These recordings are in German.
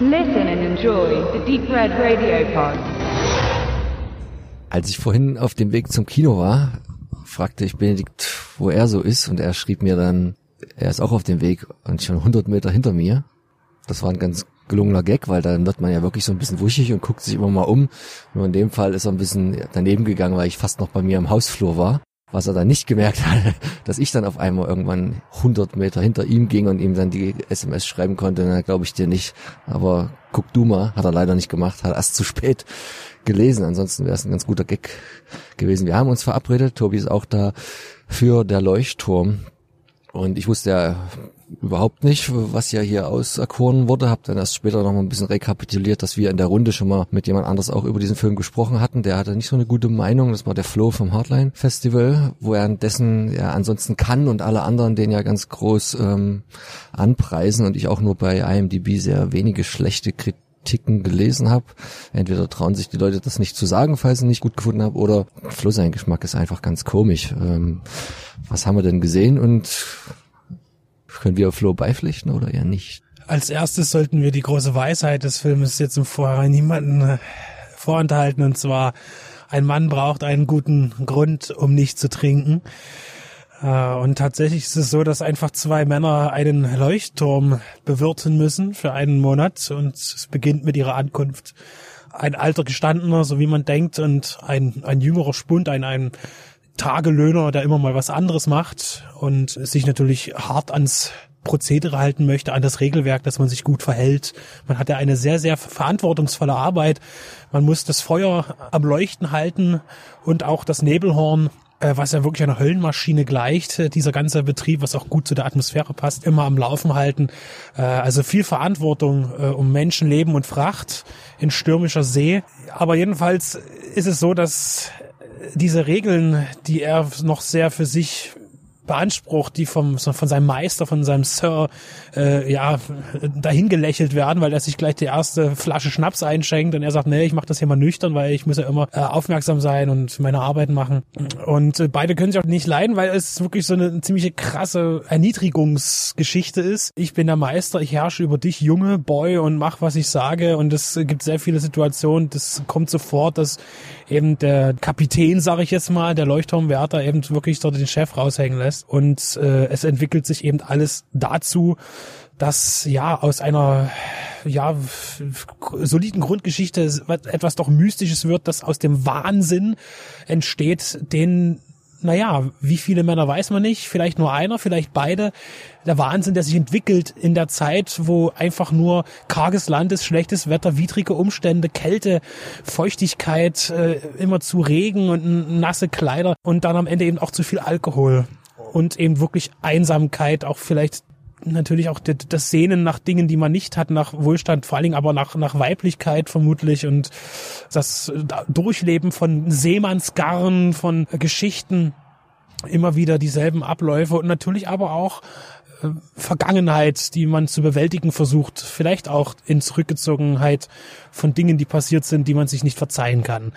Listen and enjoy the Deep Red Radio Pod. Als ich vorhin auf dem Weg zum Kino war, fragte ich Benedikt, wo er so ist und er schrieb mir dann, er ist auch auf dem Weg und schon 100 Meter hinter mir. Das war ein ganz gelungener Gag, weil dann wird man ja wirklich so ein bisschen wuschig und guckt sich immer mal um. Nur in dem Fall ist er ein bisschen daneben gegangen, weil ich fast noch bei mir im Hausflur war. Was er dann nicht gemerkt hat, dass ich dann auf einmal irgendwann 100 Meter hinter ihm ging und ihm dann die SMS schreiben konnte, na glaube ich dir nicht. Aber guck du mal, hat er leider nicht gemacht, hat erst zu spät gelesen. Ansonsten wäre es ein ganz guter Gag gewesen. Wir haben uns verabredet, Tobi ist auch da für der Leuchtturm. Und ich wusste ja überhaupt nicht, was ja hier auserkoren wurde. Hab dann erst später noch mal ein bisschen rekapituliert, dass wir in der Runde schon mal mit jemand anders auch über diesen Film gesprochen hatten. Der hatte nicht so eine gute Meinung. Das war der Flo vom Hardline Festival, wo er dessen ja ansonsten kann und alle anderen den ja ganz groß ähm, anpreisen und ich auch nur bei IMDb sehr wenige schlechte Kritiken gelesen habe. Entweder trauen sich die Leute das nicht zu sagen, falls sie nicht gut gefunden haben, oder Flo sein Geschmack ist einfach ganz komisch. Ähm, was haben wir denn gesehen und können wir Flo beipflichten oder eher nicht? Als erstes sollten wir die große Weisheit des Filmes jetzt im Vorhinein niemanden äh, vorenthalten und zwar ein Mann braucht einen guten Grund, um nicht zu trinken. Äh, und tatsächlich ist es so, dass einfach zwei Männer einen Leuchtturm bewirten müssen für einen Monat und es beginnt mit ihrer Ankunft. Ein alter Gestandener, so wie man denkt, und ein, ein jüngerer Spund, ein, ein Tagelöhner, der immer mal was anderes macht und sich natürlich hart ans Prozedere halten möchte, an das Regelwerk, dass man sich gut verhält. Man hat ja eine sehr, sehr verantwortungsvolle Arbeit. Man muss das Feuer am Leuchten halten und auch das Nebelhorn äh, was ja wirklich einer Höllenmaschine gleicht, äh, dieser ganze Betrieb, was auch gut zu der Atmosphäre passt, immer am Laufen halten. Äh, also viel Verantwortung um Menschenleben und Fracht in stürmischer See. Aber jedenfalls ist es so, dass diese Regeln, die er noch sehr für sich beansprucht, die vom von seinem Meister, von seinem Sir, äh, ja dahin gelächelt werden, weil er sich gleich die erste Flasche Schnaps einschenkt und er sagt, nee, ich mache das hier mal nüchtern, weil ich muss ja immer äh, aufmerksam sein und meine Arbeit machen. Und äh, beide können sich auch nicht leiden, weil es wirklich so eine ziemliche krasse Erniedrigungsgeschichte ist. Ich bin der Meister, ich herrsche über dich, Junge, Boy, und mach, was ich sage. Und es gibt sehr viele Situationen, das kommt sofort, dass eben der Kapitän, sage ich jetzt mal, der Leuchtturmwärter eben wirklich dort den Chef raushängen lässt lässt. Und äh, es entwickelt sich eben alles dazu, dass ja aus einer ja soliden Grundgeschichte etwas doch Mystisches wird, das aus dem Wahnsinn entsteht, den naja, wie viele Männer weiß man nicht, vielleicht nur einer, vielleicht beide. Der Wahnsinn, der sich entwickelt in der Zeit, wo einfach nur karges Land ist, schlechtes Wetter, widrige Umstände, Kälte, Feuchtigkeit, äh, immer zu Regen und nasse Kleider und dann am Ende eben auch zu viel Alkohol und eben wirklich Einsamkeit, auch vielleicht natürlich auch das Sehnen nach Dingen, die man nicht hat, nach Wohlstand, vor allen Dingen aber nach, nach Weiblichkeit vermutlich und das Durchleben von Seemannsgarn, von Geschichten, immer wieder dieselben Abläufe und natürlich aber auch Vergangenheit, die man zu bewältigen versucht, vielleicht auch in Zurückgezogenheit von Dingen, die passiert sind, die man sich nicht verzeihen kann.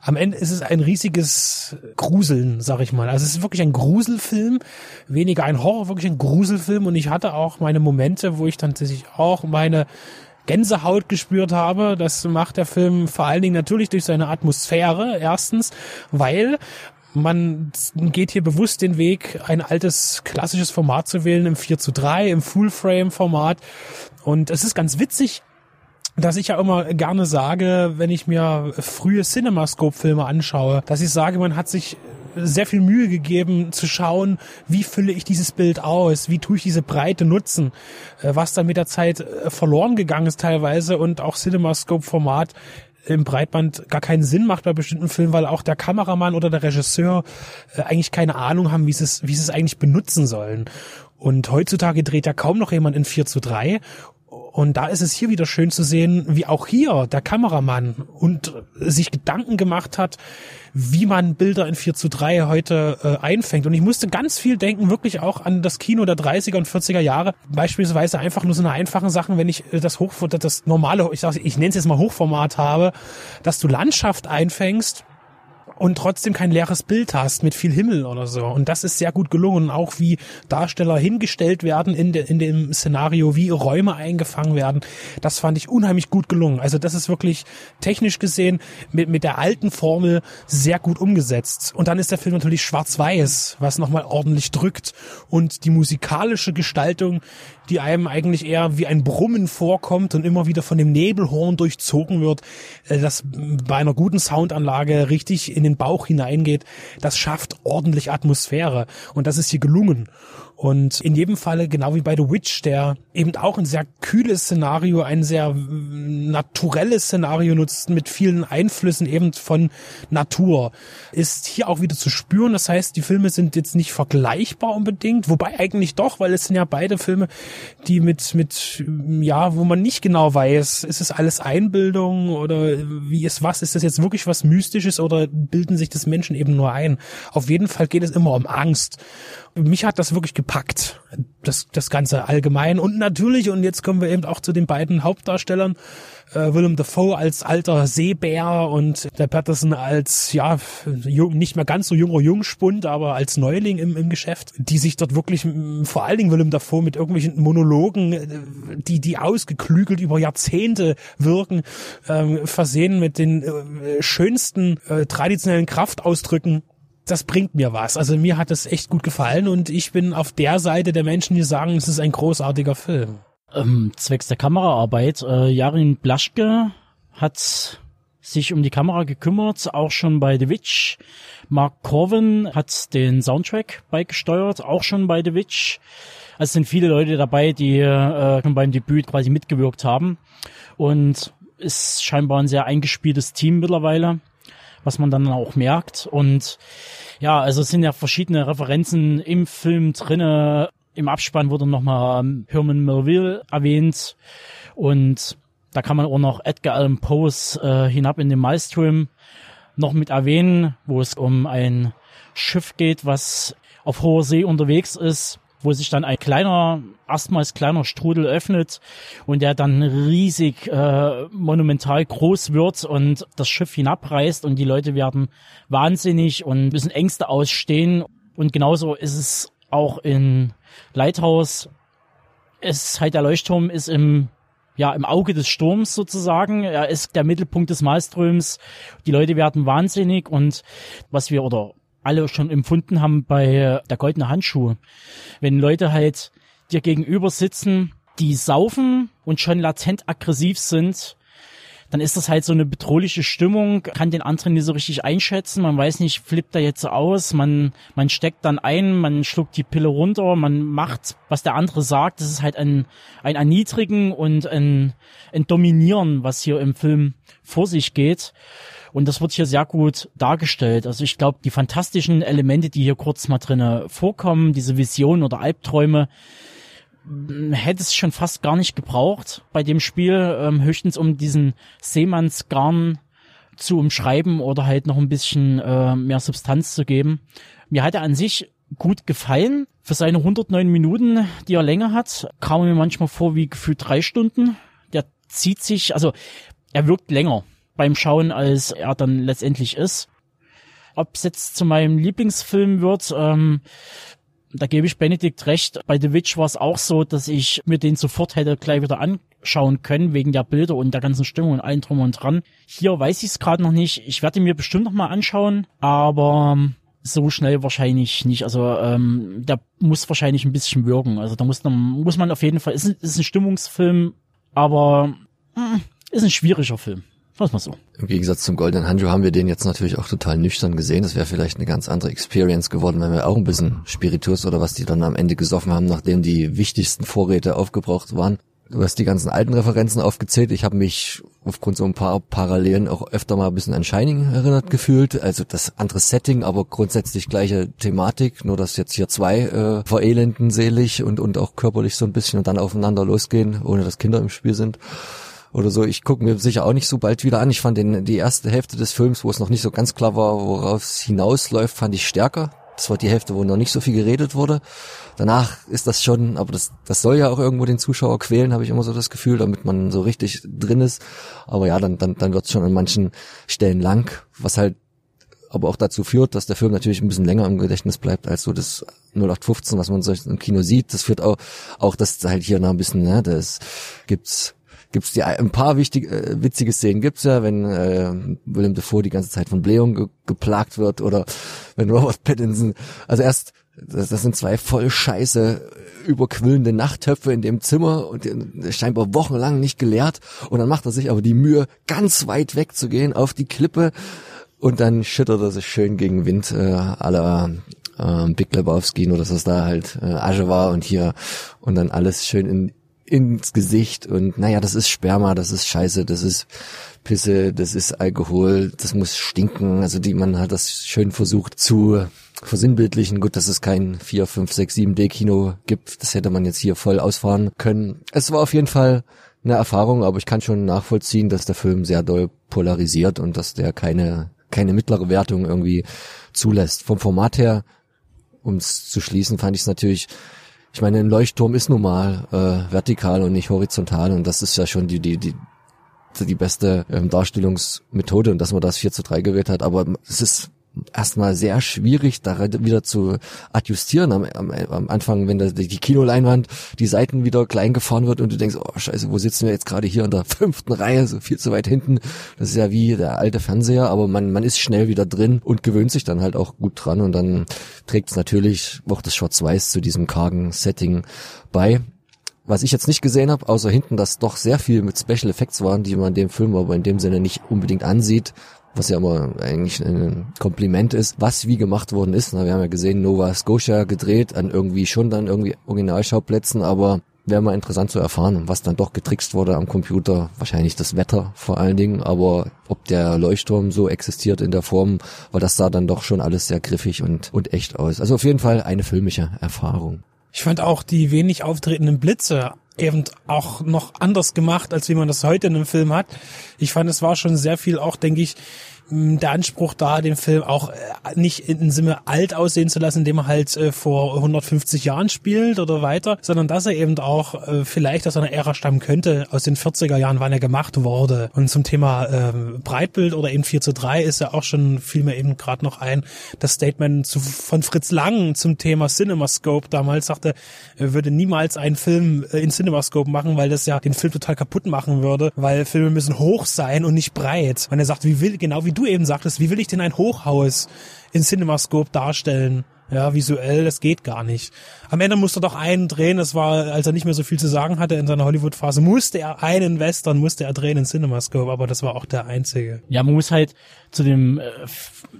Am Ende ist es ein riesiges Gruseln, sag ich mal. Also es ist wirklich ein Gruselfilm, weniger ein Horror, wirklich ein Gruselfilm und ich hatte auch meine Momente, wo ich dann tatsächlich auch meine Gänsehaut gespürt habe. Das macht der Film vor allen Dingen natürlich durch seine Atmosphäre erstens, weil man geht hier bewusst den Weg, ein altes klassisches Format zu wählen im 4 zu 3, im Full-Frame-Format. Und es ist ganz witzig, dass ich ja immer gerne sage, wenn ich mir frühe CinemaScope-Filme anschaue, dass ich sage, man hat sich sehr viel Mühe gegeben zu schauen, wie fülle ich dieses Bild aus, wie tue ich diese Breite nutzen, äh, was dann mit der Zeit äh, verloren gegangen ist teilweise und auch CinemaScope-Format im Breitband gar keinen Sinn macht bei bestimmten Filmen, weil auch der Kameramann oder der Regisseur äh, eigentlich keine Ahnung haben, wie sie es, wie sie es eigentlich benutzen sollen. Und heutzutage dreht ja kaum noch jemand in 4 zu 3 und da ist es hier wieder schön zu sehen, wie auch hier der Kameramann und sich Gedanken gemacht hat, wie man Bilder in 4 zu 3 heute äh, einfängt. Und ich musste ganz viel denken, wirklich auch an das Kino der 30er und 40er Jahre. Beispielsweise einfach nur so eine einfachen Sachen, wenn ich äh, das Hochformat, das normale, ich, sag, ich nenne es jetzt mal Hochformat habe, dass du Landschaft einfängst und trotzdem kein leeres Bild hast mit viel Himmel oder so. Und das ist sehr gut gelungen. Auch wie Darsteller hingestellt werden in, de, in dem Szenario, wie Räume eingefangen werden. Das fand ich unheimlich gut gelungen. Also das ist wirklich technisch gesehen mit, mit der alten Formel sehr gut umgesetzt. Und dann ist der Film natürlich schwarz-weiß, was nochmal ordentlich drückt. Und die musikalische Gestaltung, die einem eigentlich eher wie ein Brummen vorkommt und immer wieder von dem Nebelhorn durchzogen wird, äh, das bei einer guten Soundanlage richtig in den Bauch hineingeht, das schafft ordentlich Atmosphäre. Und das ist hier gelungen. Und in jedem Falle, genau wie bei The Witch, der eben auch ein sehr kühles Szenario, ein sehr naturelles Szenario nutzt mit vielen Einflüssen eben von Natur, ist hier auch wieder zu spüren. Das heißt, die Filme sind jetzt nicht vergleichbar unbedingt, wobei eigentlich doch, weil es sind ja beide Filme, die mit, mit, ja, wo man nicht genau weiß, ist es alles Einbildung oder wie ist was? Ist das jetzt wirklich was Mystisches oder bilden sich das Menschen eben nur ein? Auf jeden Fall geht es immer um Angst mich hat das wirklich gepackt, das, das Ganze allgemein. Und natürlich, und jetzt kommen wir eben auch zu den beiden Hauptdarstellern, äh, Willem Dafoe als alter Seebär und der Patterson als, ja, jung, nicht mehr ganz so junger Jungspund, aber als Neuling im, im Geschäft, die sich dort wirklich, vor allen Dingen Willem Dafoe mit irgendwelchen Monologen, äh, die, die ausgeklügelt über Jahrzehnte wirken, äh, versehen mit den äh, schönsten äh, traditionellen Kraftausdrücken das bringt mir was. Also mir hat es echt gut gefallen und ich bin auf der Seite der Menschen, die sagen, es ist ein großartiger Film. Ähm, zwecks der Kameraarbeit, äh, Jarin Blaschke hat sich um die Kamera gekümmert, auch schon bei The Witch. Mark Corvin hat den Soundtrack beigesteuert, auch schon bei The Witch. Also es sind viele Leute dabei, die äh, schon beim Debüt quasi mitgewirkt haben. Und ist scheinbar ein sehr eingespieltes Team mittlerweile was man dann auch merkt. Und ja, also es sind ja verschiedene Referenzen im Film drinne. Im Abspann wurde nochmal ähm, Herman Melville erwähnt und da kann man auch noch Edgar Allan Poes äh, hinab in den Maelstrom noch mit erwähnen, wo es um ein Schiff geht, was auf hoher See unterwegs ist wo sich dann ein kleiner, erstmals kleiner Strudel öffnet und der dann riesig äh, monumental groß wird und das Schiff hinabreißt und die Leute werden wahnsinnig und müssen Ängste ausstehen. Und genauso ist es auch in Lighthouse. Es ist halt der Leuchtturm ist im ja, im Auge des Sturms sozusagen. Er ist der Mittelpunkt des Malströms. Die Leute werden wahnsinnig und was wir oder alle schon empfunden haben bei der goldene Handschuh. Wenn Leute halt dir gegenüber sitzen, die saufen und schon latent aggressiv sind, dann ist das halt so eine bedrohliche Stimmung, kann den anderen nicht so richtig einschätzen, man weiß nicht, flippt er jetzt aus, man, man steckt dann ein, man schluckt die Pille runter, man macht, was der andere sagt, das ist halt ein, ein Erniedrigen und ein, ein Dominieren, was hier im Film vor sich geht. Und das wird hier sehr gut dargestellt. Also ich glaube, die fantastischen Elemente, die hier kurz mal drinne vorkommen, diese Visionen oder Albträume, hätte es schon fast gar nicht gebraucht bei dem Spiel, ähm, höchstens um diesen Seemannsgarn zu umschreiben oder halt noch ein bisschen äh, mehr Substanz zu geben. Mir hat er an sich gut gefallen. Für seine 109 Minuten, die er länger hat, kam mir manchmal vor wie gefühlt drei Stunden. Der zieht sich, also er wirkt länger beim Schauen, als er dann letztendlich ist. Ob es jetzt zu meinem Lieblingsfilm wird, ähm, da gebe ich Benedikt recht. Bei The Witch war es auch so, dass ich mir den sofort hätte gleich wieder anschauen können, wegen der Bilder und der ganzen Stimmung und allem drum und dran. Hier weiß ich es gerade noch nicht. Ich werde mir bestimmt noch mal anschauen, aber ähm, so schnell wahrscheinlich nicht. Also ähm, der muss wahrscheinlich ein bisschen wirken. Also da muss, man, muss man auf jeden Fall, ist, ist ein Stimmungsfilm, aber mh, hm, ist ein schwieriger Film. Was mal so. Im Gegensatz zum Goldenen Handschuh haben wir den jetzt natürlich auch total nüchtern gesehen. Das wäre vielleicht eine ganz andere Experience geworden, wenn wir auch ein bisschen Spiritus oder was die dann am Ende gesoffen haben, nachdem die wichtigsten Vorräte aufgebraucht waren. Du hast die ganzen alten Referenzen aufgezählt. Ich habe mich aufgrund so ein paar Parallelen auch öfter mal ein bisschen an Shining erinnert gefühlt. Also das andere Setting, aber grundsätzlich gleiche Thematik. Nur dass jetzt hier zwei äh, verelenden selig und, und auch körperlich so ein bisschen und dann aufeinander losgehen, ohne dass Kinder im Spiel sind oder so. Ich gucke mir sicher auch nicht so bald wieder an. Ich fand den, die erste Hälfte des Films, wo es noch nicht so ganz klar war, worauf es hinausläuft, fand ich stärker. Das war die Hälfte, wo noch nicht so viel geredet wurde. Danach ist das schon, aber das, das soll ja auch irgendwo den Zuschauer quälen, habe ich immer so das Gefühl, damit man so richtig drin ist. Aber ja, dann, dann, dann wird es schon an manchen Stellen lang, was halt aber auch dazu führt, dass der Film natürlich ein bisschen länger im Gedächtnis bleibt als so das 0815, was man so im Kino sieht. Das führt auch, auch dass halt hier noch ein bisschen, ne, das gibt's gibt's die ein paar wichtige äh, witzige Szenen gibt's ja, wenn äh, Willem Dafoe die ganze Zeit von Blähung ge geplagt wird oder wenn Robert Pattinson also erst das, das sind zwei voll scheiße überquillende Nachttöpfe in dem Zimmer und scheinbar wochenlang nicht geleert und dann macht er sich aber die Mühe ganz weit weg zu gehen auf die Klippe und dann schüttert er sich schön gegen Wind äh, aller äh, Big Lebowski, nur dass es da halt äh, Asche war und hier und dann alles schön in ins Gesicht und naja, das ist Sperma, das ist Scheiße, das ist Pisse, das ist Alkohol, das muss stinken. Also die, man hat das schön versucht zu versinnbildlichen. Gut, dass es kein 4, 5, 6, 7D Kino gibt. Das hätte man jetzt hier voll ausfahren können. Es war auf jeden Fall eine Erfahrung, aber ich kann schon nachvollziehen, dass der Film sehr doll polarisiert und dass der keine, keine mittlere Wertung irgendwie zulässt. Vom Format her, um es zu schließen, fand ich es natürlich ich meine, ein Leuchtturm ist nun mal äh, vertikal und nicht horizontal und das ist ja schon die, die, die, die beste ähm, Darstellungsmethode und dass man das 4 zu 3 gewählt hat, aber es ist erstmal sehr schwierig, da wieder zu adjustieren am, am, am Anfang, wenn da die Kinoleinwand, die Seiten wieder klein gefahren wird und du denkst, oh scheiße, wo sitzen wir jetzt gerade hier in der fünften Reihe, so viel zu weit hinten. Das ist ja wie der alte Fernseher, aber man, man ist schnell wieder drin und gewöhnt sich dann halt auch gut dran und dann trägt es natürlich auch das Schwarz-Weiß zu diesem kargen Setting bei. Was ich jetzt nicht gesehen habe, außer hinten, dass doch sehr viel mit Special Effects waren, die man dem Film aber in dem Sinne nicht unbedingt ansieht, was ja immer eigentlich ein Kompliment ist, was wie gemacht worden ist. Na, wir haben ja gesehen, Nova Scotia gedreht, an irgendwie schon dann irgendwie Originalschauplätzen, aber wäre mal interessant zu erfahren, was dann doch getrickst wurde am Computer. Wahrscheinlich das Wetter vor allen Dingen, aber ob der Leuchtturm so existiert in der Form, weil das sah dann doch schon alles sehr griffig und, und echt aus. Also auf jeden Fall eine filmische Erfahrung. Ich fand auch die wenig auftretenden Blitze eben auch noch anders gemacht, als wie man das heute in einem Film hat. Ich fand, es war schon sehr viel auch, denke ich, der Anspruch da, den Film auch äh, nicht in Sinne alt aussehen zu lassen, indem er halt äh, vor 150 Jahren spielt oder weiter, sondern dass er eben auch äh, vielleicht aus einer Ära stammen könnte, aus den 40er Jahren, wann er gemacht wurde. Und zum Thema äh, Breitbild oder eben 4 zu 3 ist ja auch schon, fiel mir eben gerade noch ein, das Statement zu, von Fritz Lang zum Thema CinemaScope damals sagte, er würde niemals einen Film in CinemaScope machen, weil das ja den Film total kaputt machen würde, weil Filme müssen hoch sein und nicht breit. Und er sagt, wie will, genau wie du eben sagtest, wie will ich denn ein Hochhaus in CinemaScope darstellen? Ja, visuell, das geht gar nicht. Am Ende musste er doch einen drehen, das war, als er nicht mehr so viel zu sagen hatte in seiner Hollywood-Phase, musste er einen Western, musste er drehen in CinemaScope, aber das war auch der einzige. Ja, man muss halt zu dem äh,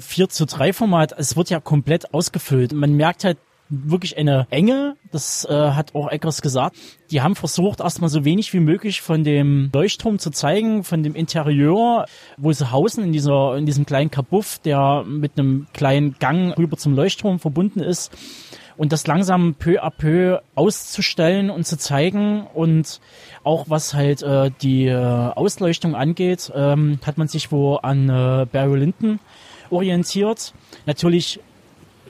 4 zu 3 Format, es wird ja komplett ausgefüllt. Man merkt halt, wirklich eine Enge. Das äh, hat auch Eckers gesagt. Die haben versucht, erstmal so wenig wie möglich von dem Leuchtturm zu zeigen, von dem Interieur, wo sie hausen in dieser, in diesem kleinen Kabuff, der mit einem kleinen Gang rüber zum Leuchtturm verbunden ist. Und das langsam peu à peu auszustellen und zu zeigen und auch was halt äh, die äh, Ausleuchtung angeht, ähm, hat man sich wo an äh, Barry Lyndon orientiert. Natürlich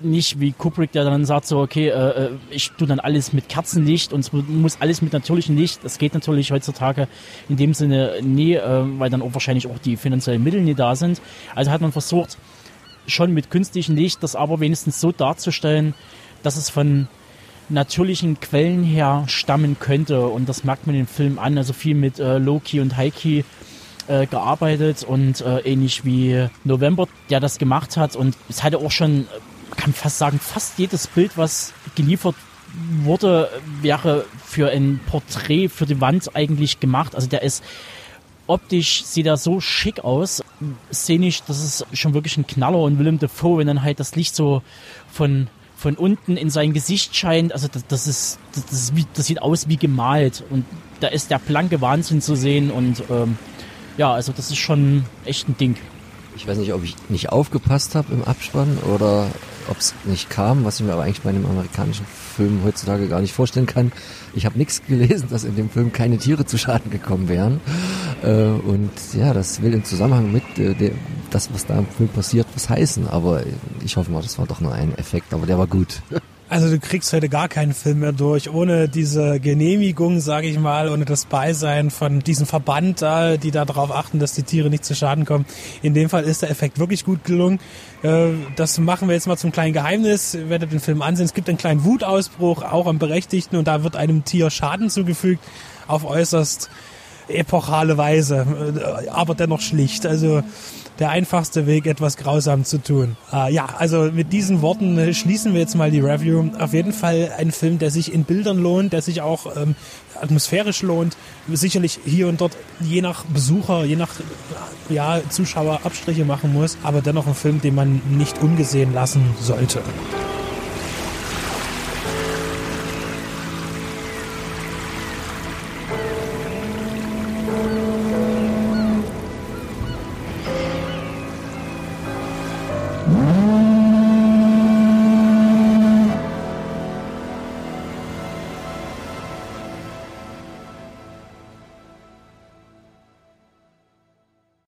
nicht wie Kubrick, der dann sagt so, okay, äh, äh, ich tu dann alles mit Kerzenlicht und es muss alles mit natürlichem Licht. Das geht natürlich heutzutage in dem Sinne nie, äh, weil dann auch wahrscheinlich auch die finanziellen Mittel nie da sind. Also hat man versucht, schon mit künstlichem Licht das aber wenigstens so darzustellen, dass es von natürlichen Quellen her stammen könnte. Und das merkt man im Film an. Also viel mit äh, Loki und Heiki äh, gearbeitet und äh, ähnlich wie November, der das gemacht hat. Und es hatte auch schon kann fast sagen, fast jedes Bild, was geliefert wurde, wäre für ein Porträt für die Wand eigentlich gemacht. Also der ist optisch sieht er so schick aus. Szenisch, das ist schon wirklich ein Knaller und Willem Dafoe, wenn dann halt das Licht so von von unten in sein Gesicht scheint, also das, das ist, das, das, das, sieht aus wie gemalt und da ist der blanke Wahnsinn zu sehen und ähm, ja, also das ist schon echt ein Ding. Ich weiß nicht, ob ich nicht aufgepasst habe im Abspann oder ob es nicht kam, was ich mir aber eigentlich bei einem amerikanischen Film heutzutage gar nicht vorstellen kann. Ich habe nichts gelesen, dass in dem Film keine Tiere zu Schaden gekommen wären. Äh, und ja, das will im Zusammenhang mit äh, dem, das, was da im Film passiert, was heißen. Aber ich hoffe mal, das war doch nur ein Effekt, aber der war gut. Also du kriegst heute gar keinen Film mehr durch, ohne diese Genehmigung, sage ich mal, ohne das Beisein von diesem Verband da, die da darauf achten, dass die Tiere nicht zu Schaden kommen. In dem Fall ist der Effekt wirklich gut gelungen. Äh, das machen wir jetzt mal zum kleinen Geheimnis. Ihr werdet den Film ansehen. Es gibt einen kleinen Wutausbruch, auch am Berechtigten, und da wird einem Tier Schaden zugefügt, auf äußerst epochale Weise, äh, aber dennoch schlicht. Also der einfachste Weg, etwas grausam zu tun. Äh, ja, also mit diesen Worten äh, schließen wir jetzt mal die Review. Auf jeden Fall ein Film, der sich in Bildern lohnt, der sich auch ähm, atmosphärisch lohnt. Sicherlich hier und dort je nach Besucher, je nach ja, Zuschauer Abstriche machen muss, aber dennoch ein Film, den man nicht ungesehen lassen sollte.